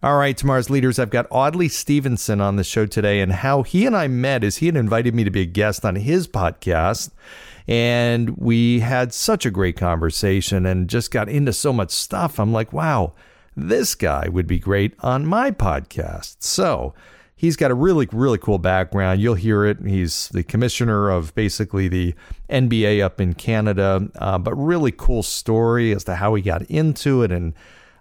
All right, tomorrow's leaders. I've got Audley Stevenson on the show today, and how he and I met is he had invited me to be a guest on his podcast. And we had such a great conversation and just got into so much stuff. I'm like, wow, this guy would be great on my podcast. So he's got a really, really cool background. You'll hear it. He's the commissioner of basically the NBA up in Canada, uh, but really cool story as to how he got into it and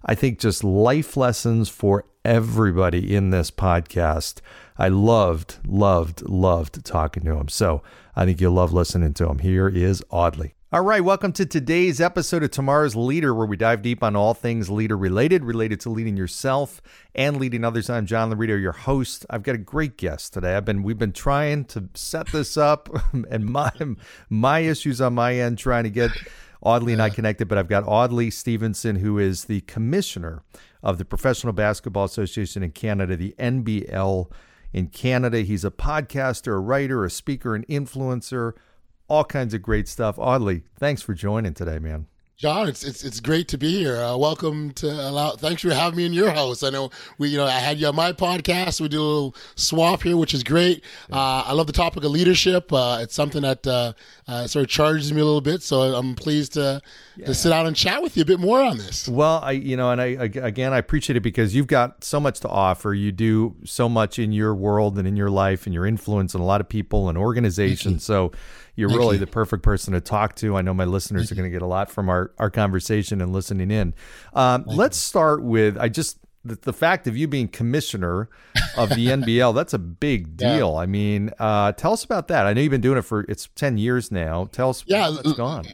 I think just life lessons for everybody in this podcast. I loved, loved, loved talking to him. So I think you'll love listening to him. Here is Audley. All right, welcome to today's episode of Tomorrow's Leader, where we dive deep on all things leader related, related to leading yourself and leading others. I'm John Laurito, your host. I've got a great guest today. I've been we've been trying to set this up, and my my issues on my end trying to get Audley and I connected, but I've got Audley Stevenson, who is the commissioner of the Professional Basketball Association in Canada, the NBL in Canada. He's a podcaster, a writer, a speaker, an influencer, all kinds of great stuff. Audley, thanks for joining today, man. John, it's it's it's great to be here. Uh, welcome to allow. Thanks for having me in your house. I know we, you know, I had you on my podcast. We do a little swap here, which is great. Uh, I love the topic of leadership. Uh, it's something that uh, uh, sort of charges me a little bit. So I'm pleased to yeah. to sit down and chat with you a bit more on this. Well, I, you know, and I again, I appreciate it because you've got so much to offer. You do so much in your world and in your life, and your influence on a lot of people and organizations. So you're Thank really you. the perfect person to talk to. I know my listeners Thank are going to get a lot from our, our conversation and listening in. Um, let's start with I just the, the, fact of you being commissioner of the NBL. That's a big deal. Yeah. I mean, uh, tell us about that. I know you've been doing it for it's ten years now. Tell us yeah, what's gone.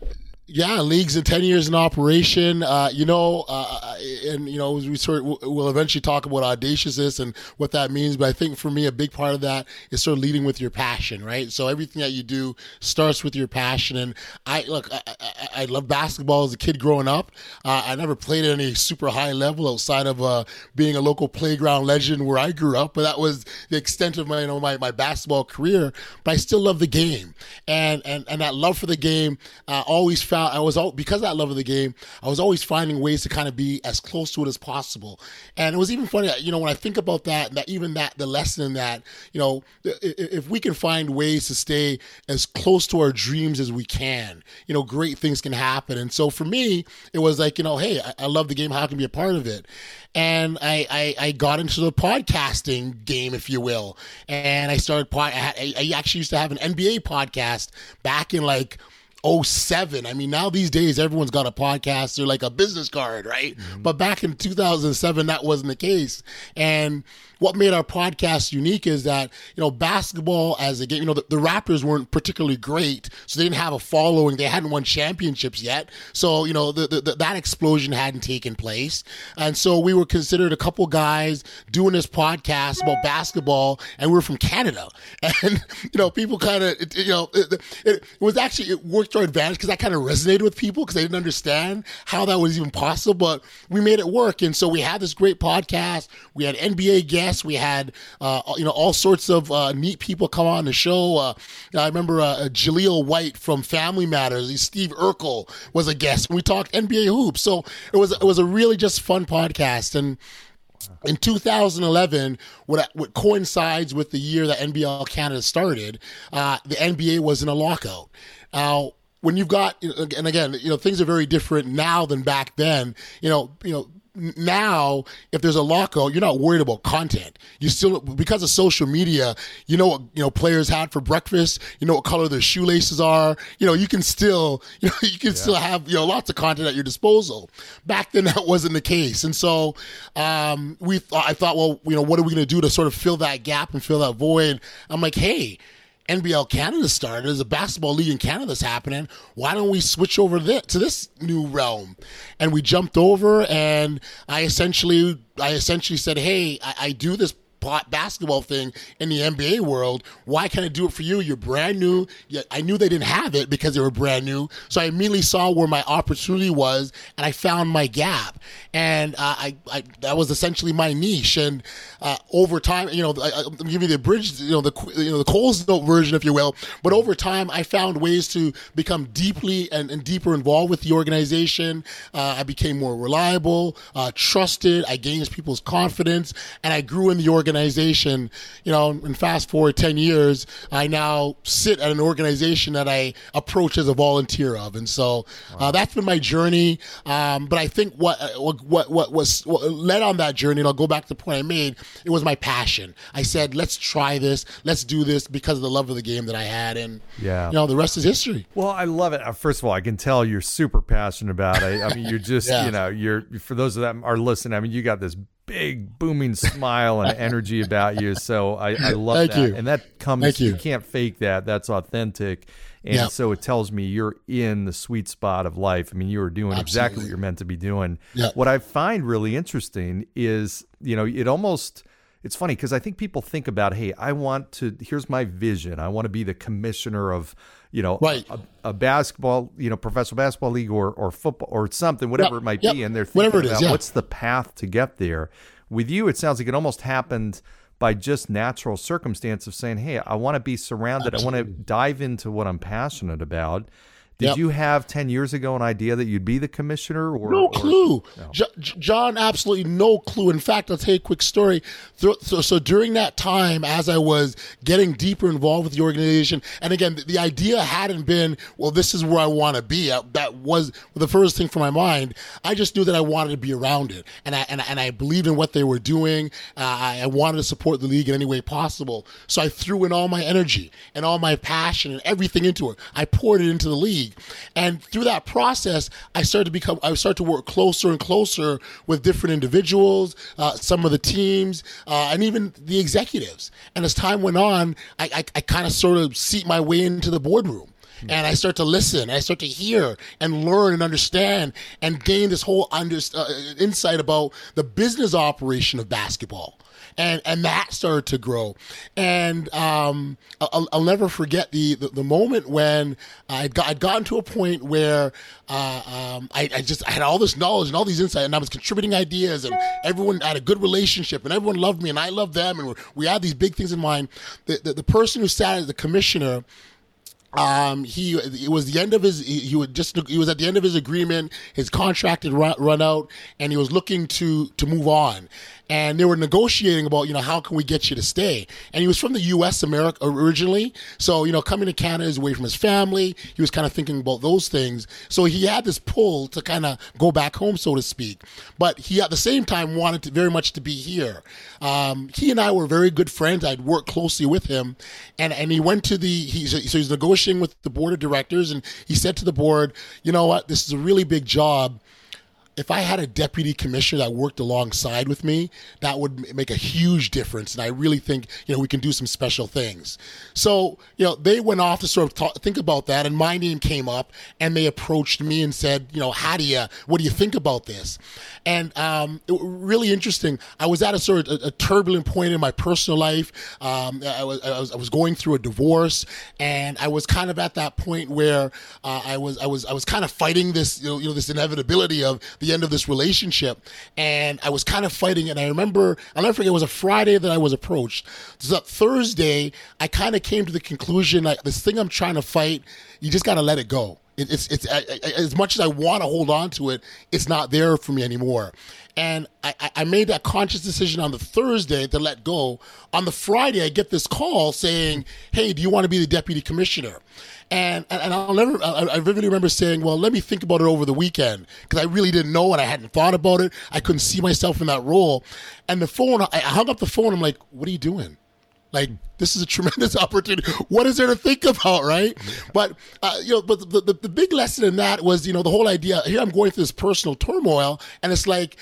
Yeah, leagues in ten years in operation. Uh, you know, uh, and you know, we sort of, we'll eventually talk about audaciousness and what that means. But I think for me, a big part of that is sort of leading with your passion, right? So everything that you do starts with your passion. And I look, I, I, I love basketball as a kid growing up. Uh, I never played at any super high level outside of uh, being a local playground legend where I grew up. But that was the extent of my you know my, my basketball career. But I still love the game, and and and that love for the game uh, always found I was all because that love of the game. I was always finding ways to kind of be as close to it as possible. And it was even funny, you know, when I think about that, that even that the lesson in that, you know, if we can find ways to stay as close to our dreams as we can, you know, great things can happen. And so for me, it was like, you know, hey, I, I love the game. How can I be a part of it? and I, I, I, got into the podcasting game, if you will. And I started, pod, I, I actually used to have an NBA podcast back in like 07. I mean, now these days everyone's got a podcast. They're like a business card, right? Mm-hmm. But back in 2007, that wasn't the case. And what made our podcast unique is that, you know, basketball as a game, you know, the, the, Raptors weren't particularly great, so they didn't have a following. They hadn't won championships yet. So, you know, the, the, that explosion hadn't taken place. And so we were considered a couple guys doing this podcast about basketball, and we are from Canada. And, you know, people kind of, you know, it, it, it, was actually, it worked advantage because that kind of resonated with people because they didn't understand how that was even possible, but we made it work. And so we had this great podcast. We had NBA guests. We had, uh, you know, all sorts of uh, neat people come on the show. Uh, I remember uh, Jaleel White from Family Matters. Steve Urkel was a guest. We talked NBA hoops. So it was it was a really just fun podcast. And in 2011, what, what coincides with the year that NBL Canada started, uh, the NBA was in a lockout. Now, when you've got, and again, you know, things are very different now than back then. You know, you know, now if there's a lockout you're not worried about content. You still because of social media you know what you know players had for breakfast you know what color their shoelaces are. You know you can still you know you can yeah. still have you know lots of content at your disposal. Back then that wasn't the case. And so um, we th- i thought well you know what are we going to do to sort of fill that gap and fill that void? I'm like hey NBL Canada started, there's a basketball league in Canada that's happening. Why don't we switch over to this new realm? And we jumped over, and I essentially, I essentially said, "Hey, I, I do this basketball thing in the NBA world. Why can't I do it for you? You're brand new. I knew they didn't have it because they were brand new. So I immediately saw where my opportunity was and I found my gap. And uh, I, I, that was essentially my niche. And uh, over time, you know, I, am giving the bridge, you know, the you know the Coles Note version, if you will. But over time, I found ways to become deeply and, and deeper involved with the organization. Uh, I became more reliable, uh, trusted. I gained people's confidence, and I grew in the organization. Organization, you know, and fast forward ten years, I now sit at an organization that I approach as a volunteer of, and so uh, that's been my journey. Um, but I think what what what, what was what led on that journey, and I'll go back to the point I made it was my passion. I said, let's try this, let's do this because of the love of the game that I had, and yeah, you know, the rest is history. Well, I love it. Uh, first of all, I can tell you're super passionate about it. I mean, you're just, yeah. you know, you're for those of them are listening. I mean, you got this big booming smile and energy about you. So I, I love Thank that, you. and that comes. Thank you. you can't fake that. That's authentic. And yep. so it tells me you're in the sweet spot of life. I mean, you are doing Absolutely. exactly what you're meant to be doing. Yep. What I find really interesting is, you know, it almost it's funny because I think people think about, hey, I want to. Here's my vision. I want to be the commissioner of, you know, right. a, a, basketball, you know, professional basketball league or or football or something, whatever yep. it might yep. be. And they're thinking whatever it about is, yeah. what's the path to get there. With you, it sounds like it almost happened by just natural circumstance of saying, hey, I want to be surrounded. Absolutely. I want to dive into what I'm passionate about. Did yep. you have 10 years ago an idea that you'd be the commissioner? Or, no clue. Or, no. J- John, absolutely no clue. In fact, I'll tell you a quick story. So, so, so, during that time, as I was getting deeper involved with the organization, and again, the, the idea hadn't been, well, this is where I want to be. I, that was the first thing for my mind. I just knew that I wanted to be around it. And I, and, and I believed in what they were doing. Uh, I, I wanted to support the league in any way possible. So I threw in all my energy and all my passion and everything into it. I poured it into the league league. And through that process, I started to become, I started to work closer and closer with different individuals, uh, some of the teams, uh, and even the executives. And as time went on, I, I, I kind of sort of seat my way into the boardroom and I start to listen, I start to hear and learn and understand and gain this whole under, uh, insight about the business operation of basketball and and that started to grow. And um, I'll, I'll, never forget the, the, the moment when I got I'd gotten to a point where uh, um, I, I, just I had all this knowledge and all these insights, and I was contributing ideas, and everyone had a good relationship, and everyone loved me, and I loved them, and we had these big things in mind. The, the, the person who sat as the commissioner um, he it was the end of his he, he would just he was at the end of his agreement. His contract had run, run out, and he was looking to to move on and they were negotiating about, you know, how can we get you to stay? And he was from the U.S. America originally, so you know, coming to Canada is away from his family. He was kind of thinking about those things, so he had this pull to kind of go back home, so to speak. But he at the same time wanted to very much to be here. Um, he and I were very good friends. I'd worked closely with him, and and he went to the he so he's negotiating with the board of directors, and he said to the board, you know what, this is a really big job if I had a deputy commissioner that worked alongside with me, that would make a huge difference. And I really think, you know, we can do some special things. So, you know, they went off to sort of talk, think about that. And my name came up and they approached me and said, you know, how do you, what do you think about this? And um, it, really interesting. I was at a sort of a, a turbulent point in my personal life. Um, I, was, I, was, I was going through a divorce and I was kind of at that point where uh, I was, I was, I was kind of fighting this, you know, you know, this inevitability of, the end of this relationship. And I was kind of fighting. It. And I remember, I'll never forget, it was a Friday that I was approached. So Thursday, I kind of came to the conclusion like this thing I'm trying to fight, you just got to let it go. It, it's, it's as much as I want to hold on to it, it's not there for me anymore. And I, I made that conscious decision on the Thursday to let go. On the Friday, I get this call saying, Hey, do you want to be the deputy commissioner? And, and I'll never, I vividly remember saying, well, let me think about it over the weekend because I really didn't know and I hadn't thought about it. I couldn't see myself in that role. And the phone, I hung up the phone. I'm like, what are you doing? Like this is a tremendous opportunity. What is there to think about, right? But uh, you know, but the, the, the big lesson in that was you know the whole idea. Here I'm going through this personal turmoil, and it's like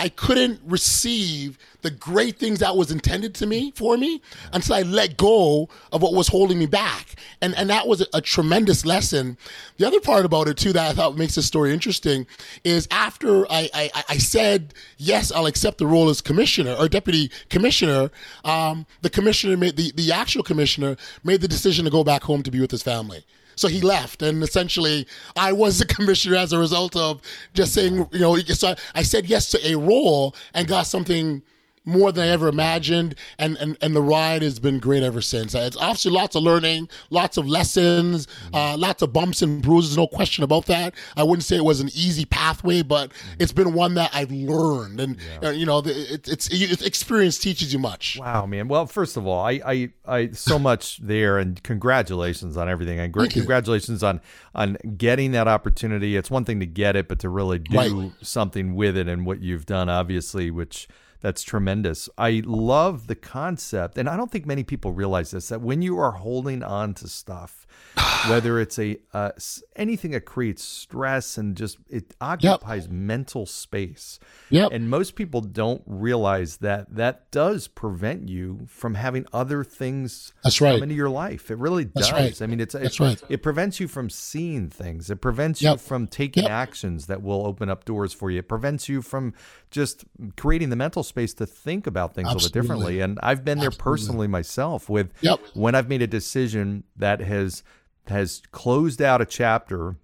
I couldn't receive the great things that was intended to me for me until I let go of what was holding me back. And and that was a, a, tremendous lesson. The other part about it too that I thought makes this story interesting is after I I, I said yes, I'll accept the role as commissioner or deputy commissioner. Um, the commissioner made the the actual commissioner made the decision to go back home to be with his family. So he left, and essentially, I was the commissioner as a result of just saying, you know, so I said yes to a role and got something more than I ever imagined, and, and, and the ride has been great ever since. It's obviously lots of learning, lots of lessons, mm-hmm. uh, lots of bumps and bruises, no question about that. I wouldn't say it was an easy pathway, but mm-hmm. it's been one that I've learned, and yeah. uh, you know, it, it's, it's experience teaches you much. Wow, man. Well, first of all, I I, I so much there, and congratulations on everything, and great congratulations on on getting that opportunity. It's one thing to get it, but to really do right. something with it, and what you've done, obviously, which that's tremendous. I love the concept, and I don't think many people realize this that when you are holding on to stuff, whether it's a uh, anything that creates stress and just it occupies yep. mental space. Yep. And most people don't realize that that does prevent you from having other things That's right. come into your life. It really does. Right. I mean, it's, That's right. it prevents you from seeing things. It prevents yep. you from taking actions that will open up doors for you. It prevents you from just creating the mental space to think about things Absolutely. a little bit differently. And I've been there Absolutely. personally myself with when I've made a decision that has has closed out a chapter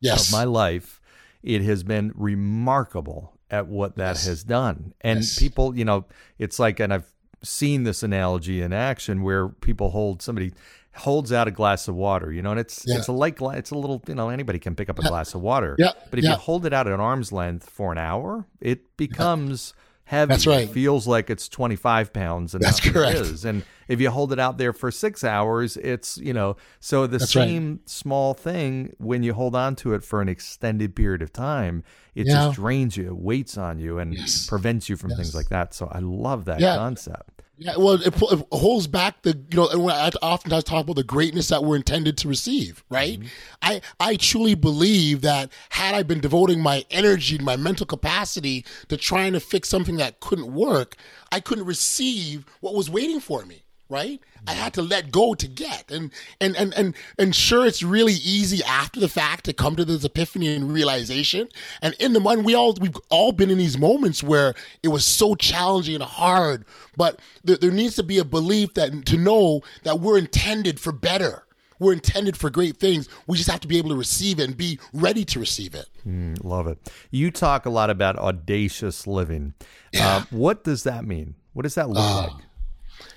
yes. of my life. It has been remarkable at what that yes. has done. And yes. people, you know, it's like, and I've seen this analogy in action where people hold somebody holds out a glass of water, you know, and it's yeah. it's a light glass, it's a little, you know, anybody can pick up a yeah. glass of water. Yeah. But if yeah. you hold it out at arm's length for an hour, it becomes heavy. That's right. It feels like it's 25 pounds. And that's correct. It is. And if you hold it out there for six hours, it's, you know, so the that's same right. small thing, when you hold on to it for an extended period of time, it yeah. just drains you, it weights on you, and yes. prevents you from yes. things like that. So I love that yeah. concept. Yeah, well, it, it, holds back the you know. And I oftentimes talk about the greatness that we're intended to receive. Right? Mm-hmm. I I truly believe that had I been devoting my energy, my mental capacity to trying to fix something that couldn't work, I couldn't receive what was waiting for me right? I had to let go to get. And and and and and sure it's really easy after the fact to come to this epiphany and realization. And in the moment we all we've all been in these moments where it was so challenging and hard, but there, there needs to be a belief that to know that we're intended for better. We're intended for great things. We just have to be able to receive it and be ready to receive it. Mm, love it. You talk a lot about audacious living. Yeah. Uh, what does that mean? What does that look uh, like?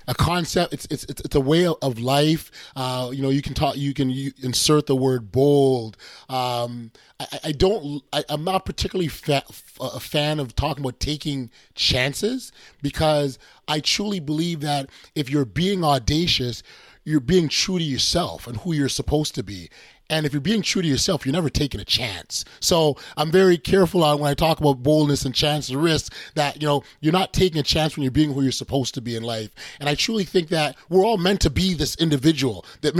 A concept. It's it's it's a way of life. Uh, you know, you can talk. You can you insert the word bold. Um, I, I, don't. I, am not particularly fa- a fan of talking about taking chances because I truly believe that if you're being audacious, you're being true to yourself and who you're supposed to be. And if you're being true to yourself, you're never taking a chance. So I'm very careful on when I talk about boldness and chance and risk that, you know, you're not taking a chance when you're being who you're supposed to be in life. And I truly think that we're all meant to be this individual, that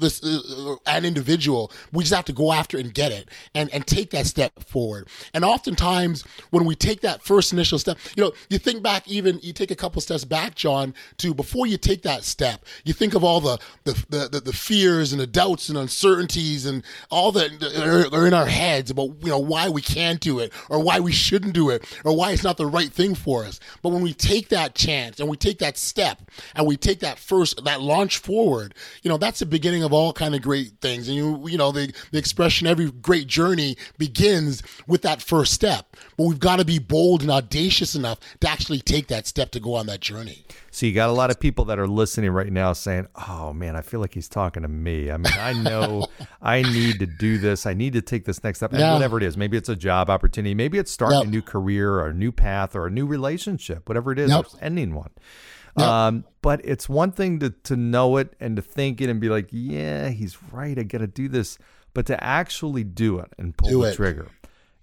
this uh, an individual. We just have to go after and get it and, and take that step forward. And oftentimes when we take that first initial step, you know, you think back even, you take a couple steps back, John, to before you take that step, you think of all the, the, the, the, the fears and the doubts and uncertainty and all that are in our heads about you know why we can't do it or why we shouldn't do it or why it's not the right thing for us. But when we take that chance and we take that step and we take that first that launch forward, you know that's the beginning of all kind of great things. And you you know the the expression every great journey begins with that first step. But we've got to be bold and audacious enough to actually take that step to go on that journey. So you got a lot of people that are listening right now saying, "Oh man, I feel like he's talking to me." I mean, I know I need to do this. I need to take this next step, and yeah. whatever it is. Maybe it's a job opportunity. Maybe it's starting yep. a new career or a new path or a new relationship, whatever it is, yep. ending one. Yep. Um, but it's one thing to to know it and to think it and be like, "Yeah, he's right. I got to do this," but to actually do it and pull do the it. trigger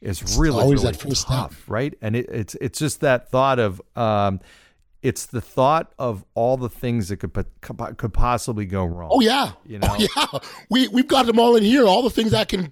is really, always really that first tough, step. right? And it, it's it's just that thought of. Um, it's the thought of all the things that could could possibly go wrong. Oh yeah, you know, oh, yeah. We we've got them all in here. All the things that can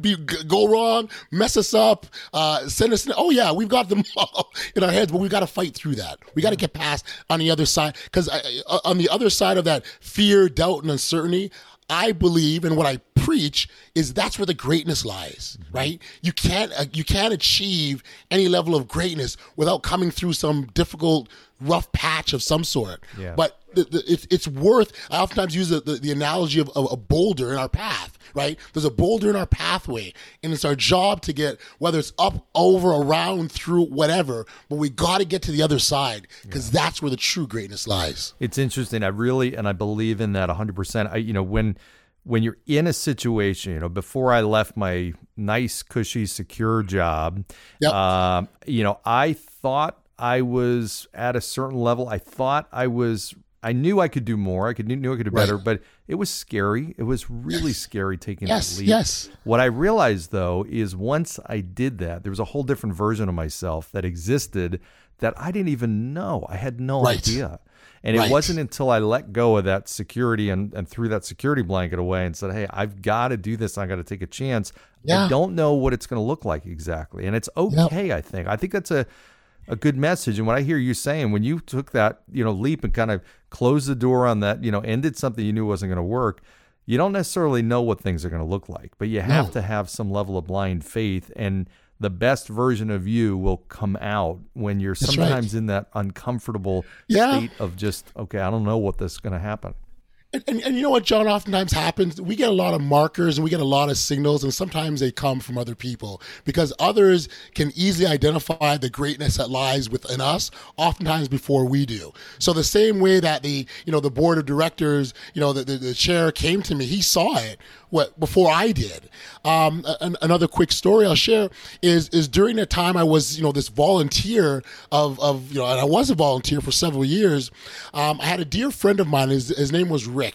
be go wrong, mess us up, uh, send us. Oh yeah, we've got them all in our heads, but we got to fight through that. We got to get past on the other side because uh, on the other side of that fear, doubt, and uncertainty, I believe and what I preach is that's where the greatness lies, mm-hmm. right? You can't uh, you can't achieve any level of greatness without coming through some difficult, rough patch of some sort. Yeah. But the, the, it's it's worth. I oftentimes use the, the, analogy of, of a boulder in our path, right? There's a boulder in our pathway, and it's our job to get whether it's up, over, around, through, whatever. But we got to get to the other side because yeah. that's where the true greatness lies. It's interesting. I really and I believe in that 100. percent I you know when when you're in a situation, you know, before I left my nice, cushy, secure job, yep. uh, you know, I thought I was at a certain level. I thought I was I knew I could do more. I could knew I could do better, right. but it was scary. It was really yes. scary taking yes, that leap. Yes. What I realized though is once I did that, there was a whole different version of myself that existed that I didn't even know. I had no right. idea. And right. it wasn't until I let go of that security and, and threw that security blanket away and said, Hey, I've got to do this. I got to take a chance. Yeah. I don't know what it's going to look like exactly. And it's okay. I think. I think that's a a good message. And what I hear you saying, when you took that, you know, leap and kind of closed the door on that, you know, ended something you knew wasn't going to work, you don't necessarily know what things are going to look like, but you have no. to have some level of blind faith and the best version of you will come out when you're That's sometimes right. in that uncomfortable yeah. state of just, okay, I don't know what this is going to happen. And, and, and, you know what, John, oftentimes happens? We get a lot of markers and we get a lot of signals, and sometimes they come from other people because others can easily identify the greatness that lies within us, oftentimes before we do. So the same way that the, you know, the board of directors, you know, the, the, the chair came to me, he saw it what before I did. Um, an, another quick story I'll share is is during the time I was you know this volunteer of of you know and I was a volunteer for several years. Um, I had a dear friend of mine. His, his name was Rick,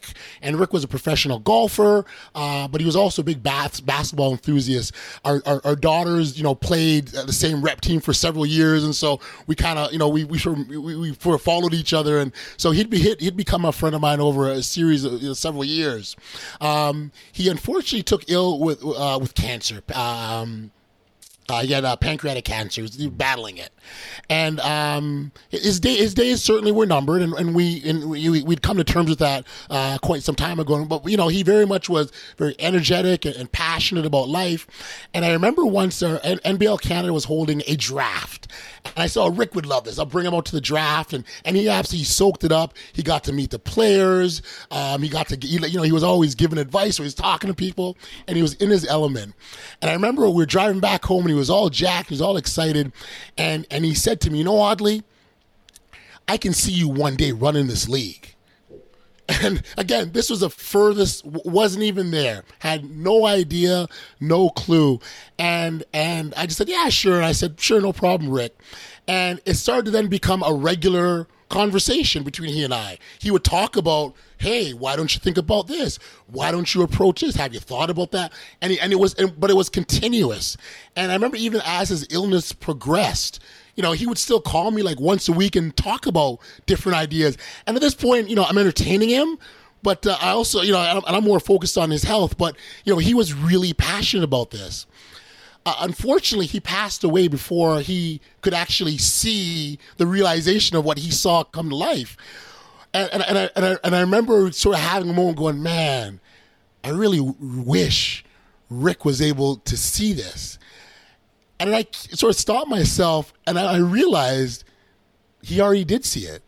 and Rick was a professional golfer, uh, but he was also a big bas- basketball enthusiast. Our, our, our daughters you know played the same rep team for several years, and so we kind of you know we we, sort we we followed each other, and so he'd be he'd become a friend of mine over a series of you know, several years. Um, he unfortunately took ill with uh, with cancer. Um, uh, he had uh, pancreatic cancer. He was battling it, and um, his day his days certainly were numbered, and, and we and we, would come to terms with that uh, quite some time ago. But you know, he very much was very energetic and, and passionate about life. And I remember once uh, NBL Canada was holding a draft, and I saw Rick would love this. I'll bring him out to the draft, and and he absolutely soaked it up. He got to meet the players. Um, he got to you know he was always giving advice, or he was talking to people, and he was in his element. And I remember we were driving back home, and he was all jacked, he was all excited, and and he said to me, "You know, Audley, I can see you one day running this league." And again, this was the furthest wasn't even there. Had no idea, no clue. And and I just said, "Yeah, sure." And I said, "Sure, no problem, Rick." And it started to then become a regular conversation between he and I. He would talk about, hey, why don't you think about this? Why don't you approach this? Have you thought about that? And, he, and it was, and, but it was continuous. And I remember even as his illness progressed, you know, he would still call me like once a week and talk about different ideas. And at this point, you know, I'm entertaining him, but uh, I also, you know, and I'm more focused on his health. But you know, he was really passionate about this. Uh, unfortunately, he passed away before he could actually see the realization of what he saw come to life. And, and, and, I, and, I, and I remember sort of having a moment going, man, I really wish Rick was able to see this. And I sort of stopped myself and I realized he already did see it.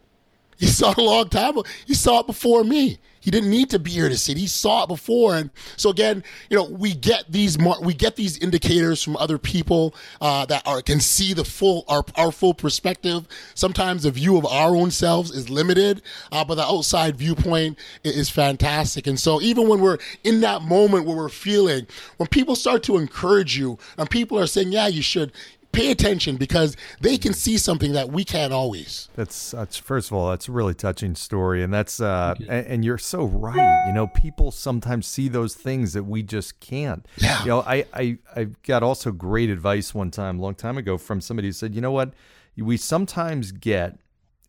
He saw it a long time ago. He saw it before me. He didn't need to be here to see it. He saw it before, and so again, you know, we get these we get these indicators from other people uh, that are can see the full our our full perspective. Sometimes the view of our own selves is limited, uh, but the outside viewpoint is fantastic. And so even when we're in that moment where we're feeling, when people start to encourage you, and people are saying, "Yeah, you should," pay attention because they can see something that we can't always. That's, that's first of all, that's a really touching story, and that's uh, and, and, you're so right. You know, people sometimes see those things that we just can't. Yeah. You know, I I I got also great advice one time, long time ago, from somebody who said, you know what, we sometimes get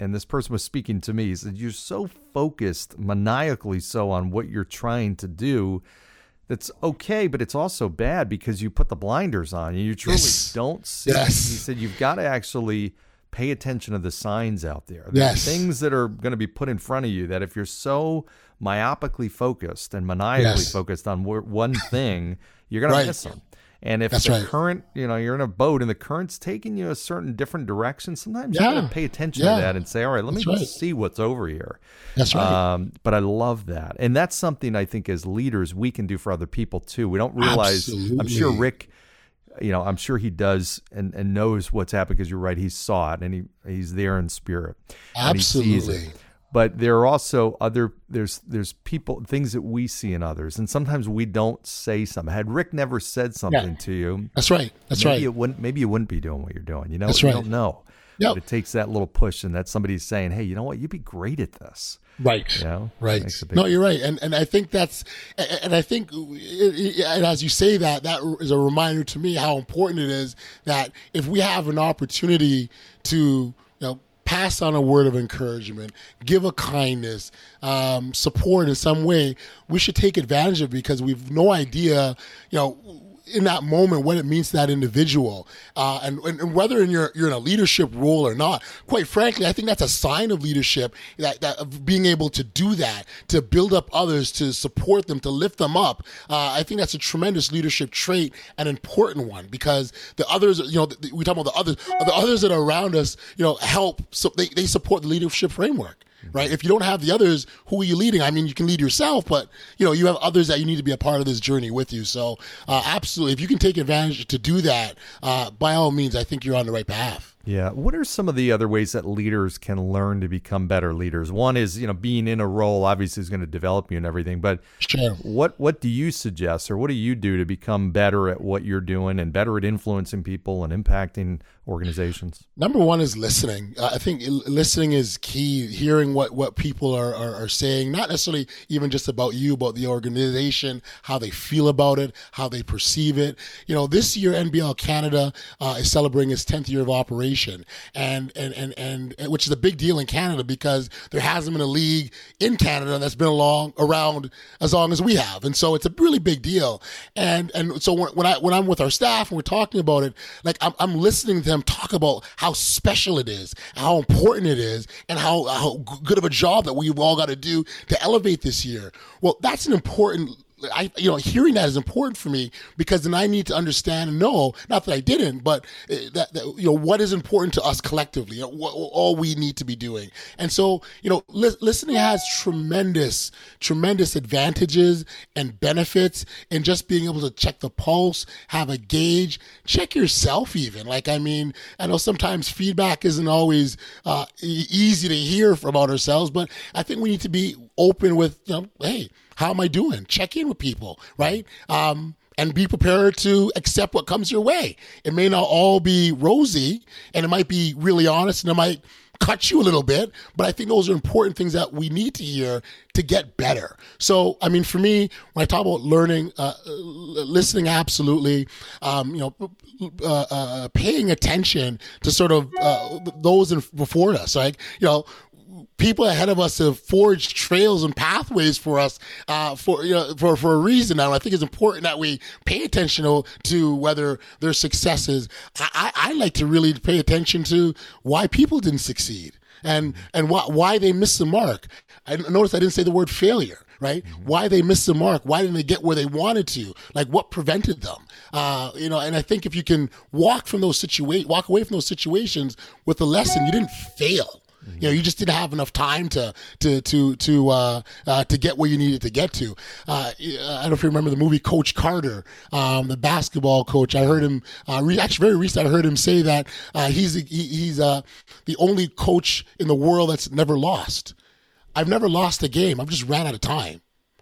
and this person was speaking to me. He said, You're so focused, maniacally so, on what you're trying to do. That's okay, but it's also bad because you put the blinders on and you truly Yes. don't see. Yes. He said, You've got to actually pay attention to the signs out there. Yes. things that are going to be put in front of you that if you're so myopically focused and maniacally Yes. focused on one thing, you're going Right. to miss them. And if That's the right. current, you know, you're in a boat and the current's taking you a certain different direction, sometimes you got to pay attention Yeah. to that and say, all right, let me That's just see what's over here. That's right. Um, but I love that. And that's something I think as leaders we can do for other people too. We don't realize, I'm sure Rick, you know, I'm sure he does and, and knows what's happened because you're right. He saw it and he, he's there in spirit. and he sees it. Absolutely. But there are also other there's there's people things that we see in others, and sometimes we don't say something. Had Rick never said something to you, That's right. That's maybe right. it wouldn't maybe you wouldn't be doing what you're doing. You know, That's you right. don't know. Yep. But it takes that little push, and that somebody's saying, "Hey, you know what? You'd be great at this." Right. You know, Right. Big No, you're right, and and I think that's, and I think, and as you say that, that is a reminder to me how important it is that if we have an opportunity to, pass on a word of encouragement, give a kindness, um, support in some way, we should take advantage of because we've no idea, you know in that moment what it means to that individual uh, and, and, and whether in your, you're in a leadership role or not quite frankly i think that's a sign of leadership that, that of being able to do that to build up others to support them to lift them up. Uh, i think that's a tremendous leadership trait an important one because the others you know the, we talk about the others the others that are around us you know help so they, they support the leadership framework right? If you don't have the others, who are you leading? I mean, you can lead yourself, but you know you have others that you need to be a part of this journey with you. So, uh, absolutely, if you can take advantage to do that, uh, by all means, I think you're on the right path. Yeah. What are some of the other ways that leaders can learn to become better leaders? One is, you know, being in a role obviously is going to develop you and everything, but Sure. what what do you suggest or what do you do to become better at what you're doing and better at influencing people and impacting organizations? Number one is listening. I think listening is key. Hearing what what people are, are are saying, not necessarily even just about you, about the organization, how they feel about it, how they perceive it. You know, this year NBL Canada uh, is celebrating its 10th year of operation, and and and and which is a big deal in Canada because there hasn't been a league in Canada that's been along around as long as we have, and so it's a really big deal. And and so when, when I when I'm with our staff and we're talking about it, like I'm, I'm listening to them talk about how special it is, how important it is, and how how good of a job that we've all got to do to elevate this year. Well, that's an important I, you know, hearing that is important for me because then I need to understand and know, not that I didn't, but uh, that, that you know, what is important to us collectively, you know, what, all we need to be doing. And so, you know, li- listening has tremendous, tremendous advantages and benefits in just being able to check the pulse, have a gauge, check yourself even. Like, I mean, I know sometimes feedback isn't always uh, easy to hear from ourselves, but I think we need to be open with, you know, hey, how am I doing? Check in with people, right? Um, and be prepared to accept what comes your way. It may not all be rosy, and it might be really honest, and it might cut you a little bit. But I think those are important things that we need to hear to get better. So, I mean, for me, when I talk about learning, uh, listening, absolutely, um, you know, uh, uh, paying attention to sort of uh, those in, before us, like you know people ahead of us have forged trails and pathways for us uh, for you know for for a reason. And I think it's important that we pay attention to, whether their successes. I, I, like to really pay attention to why people didn't succeed and and why why they missed the mark. I noticed I didn't say the word failure. Right? Why they missed the mark? Why didn't they get where they wanted to? Like what prevented them? Uh, you know, and I think if you can walk from those situa- walk away from those situations with the lesson, you didn't fail. You know, you just didn't have enough time to to to to uh, uh, to get where you needed to get to. Uh, I don't know if you remember the movie Coach Carter, um, the basketball coach. I heard him uh, re- actually very recently. I heard him say that uh, he's he, he's uh, the only coach in the world that's never lost. I've never lost a game. I've just ran out of time.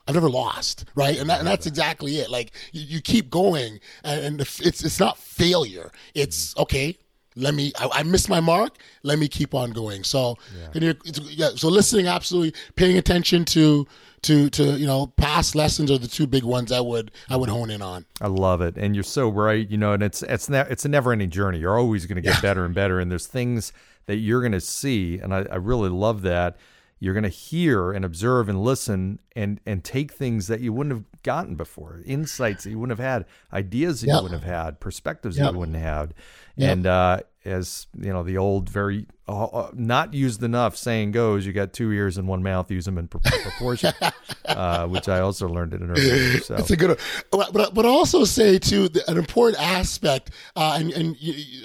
I've never lost, right? And, that, and that's exactly it. Like you, you keep going, and, and it's it's not failure. It's okay. Let me I, I missed my mark let me keep on going so yeah. yeah so listening absolutely paying attention to to to you know past lessons are the two big ones I would I would hone in on. I love it, and you're so right. You know, and it's it's ne- it's a never ending journey. You're always going to get yeah. better and better, and there's things that you're going to see, and I, I really love that. You're going to hear and observe and listen and and take things that you wouldn't have gotten before, insights that you wouldn't have had, ideas that yep. you wouldn't have had, perspectives yep. that you wouldn't have had, yep. and uh, as you know, the old very uh, uh, not used enough saying goes, you got two ears and one mouth, use them in proportion, uh, which I also learned in an earlier. So it's a good one. But, but also say too, an important aspect, uh, and, and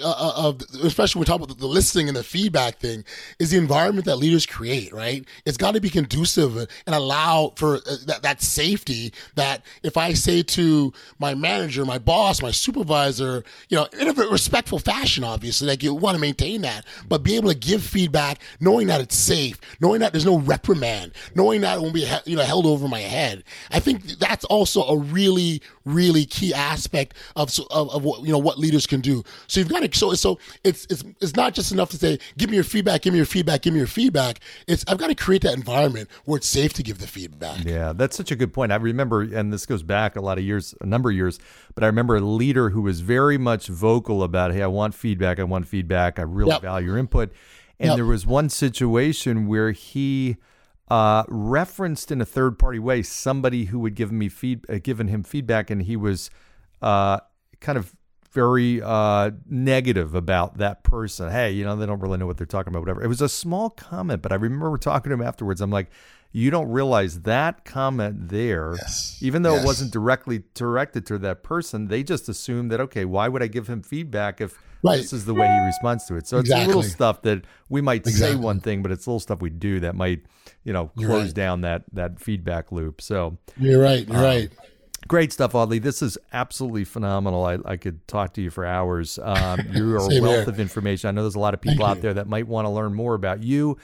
uh, uh, of, especially when we talk about the listening and the feedback thing, is the environment that leaders create, right? It's got to be conducive and allow for that, that safety that if I say to my manager, my boss, my supervisor, you know, in a respectful fashion, obviously, like you want to maintain that, but be able able to give feedback, knowing that it's safe, knowing that there's no reprimand, knowing that it won't be you know held over my head. I think that's also a really really key aspect of of, of what you know what leaders can do. So you've got to so so it's it's it's not just enough to say give me your feedback, give me your feedback, give me your feedback. It's I've got to create that environment where it's safe to give the feedback. Yeah, that's such a good point. I remember, and this goes back a lot of years, a number of years, but I remember a leader who was very much vocal about, hey, I want feedback, I want feedback, I really yep. value your input. And yep. there was one situation where he uh, referenced in a third party way somebody who had give me feed, uh, given him feedback, and he was uh, kind of very uh, negative about that person. Hey, you know, they don't really know what they're talking about, whatever. It was a small comment, but I remember talking to him afterwards. I'm like, you don't realize that comment there, yes. even though yes. it wasn't directly directed to that person, they just assume that, okay, why would I give him feedback if right. this is the way he responds to it? So exactly. it's little stuff that we might exactly. say one thing, but it's little stuff we do that might, you know, close right. down that that feedback loop. So you're right. You're um, right. Great stuff, Audley. This is absolutely phenomenal. I, I could talk to you for hours. Um, you're a wealth here. of information. I know there's a lot of people Thank out you. there that might want to learn more about you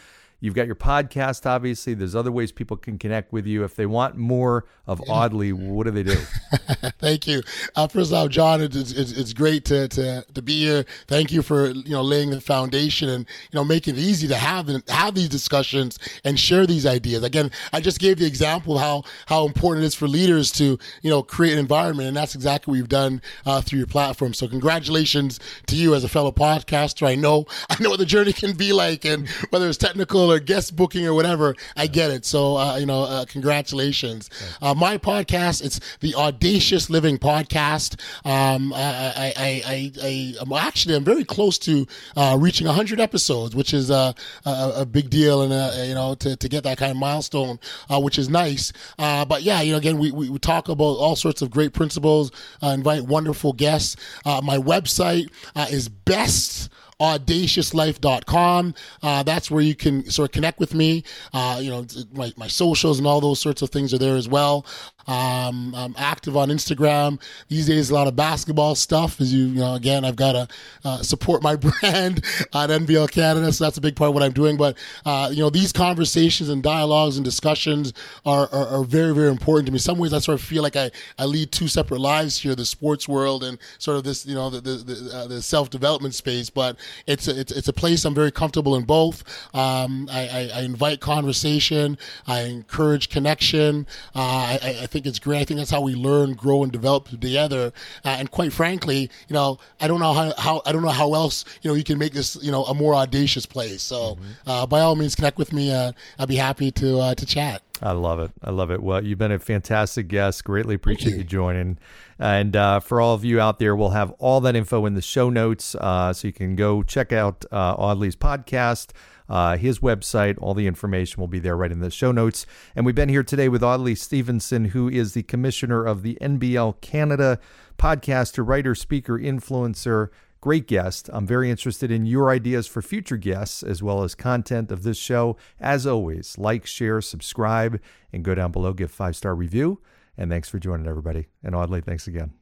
You've got your podcast, obviously. There's other ways people can connect with you. If they want more of Audley, what do they do? Thank you. Uh, first off, John, it's, it's, it's, great to, to, to be here. Thank you for you know laying the foundation and you know making it easy to have have these discussions and share these ideas. Again, I just gave the example of how how important it is for leaders to you know create an environment, and that's exactly what we've done uh, through your platform. So congratulations to you as a fellow podcaster. I know I know what the journey can be like, and whether it's technical or guest booking or whatever, I get it. So, uh, you know, uh, congratulations. Uh, my podcast, it's the Audacious Living Podcast. Um, I, I, I, I, am actually, I'm very close to uh, reaching 100 episodes, which is a, a, a big deal and, uh, you know, to, to get that kind of milestone, uh, which is nice. but yeah, you know, again, we, we, we, talk about all sorts of great principles, invite wonderful guests. my website is best audaciouslife.com. Uh, that's where you can sort of connect with me. Uh, you know, my, my socials and all those sorts of things are there as well. Um, I'm active on Instagram these days. A lot of basketball stuff. As you, you know, again, I've got to uh, support my brand at NBL Canada, so that's a big part of what I'm doing. But uh, you know, these conversations and dialogues and discussions are, are, are very, very important to me. Some ways, I sort of feel like I, I lead two separate lives here: the sports world and sort of this, you know, the the, the, uh, the self development space. But it's a, it's, it's a place I'm very comfortable in both. Um, I, I, I, invite conversation. I encourage connection. Uh, I, I think it's great. I think that's how we learn, grow, and develop together. Uh, and quite frankly, you know, I don't know how, how I don't know how else you know you can make this you know a more audacious place. So mm-hmm. uh, by all means, connect with me. Uh, I'd be happy to uh, to chat. I love it. I love it. Well, you've been a fantastic guest. Greatly appreciate you. joining. And uh, for all of you out there, we'll have all that info in the show notes, uh, so you can go check out uh, Audley's podcast. Uh, his website, all the information will be there right in the show notes. And we've been here today with Audley Stevenson, who is the commissioner of the NBL Canada, podcaster, writer, speaker, influencer, great guest. I'm very interested in your ideas for future guests as well as content of this show. As always, like, share, subscribe, and go down below, give five star review. And thanks for joining everybody. And Audley, thanks again.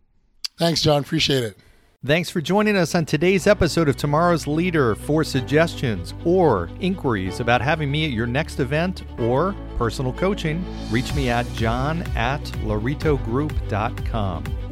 Thanks, John. Appreciate it. Thanks for joining us on today's episode of Tomorrow's Leader. For suggestions or inquiries about having me at your next event or personal coaching, reach me at john at lauritogroup.com.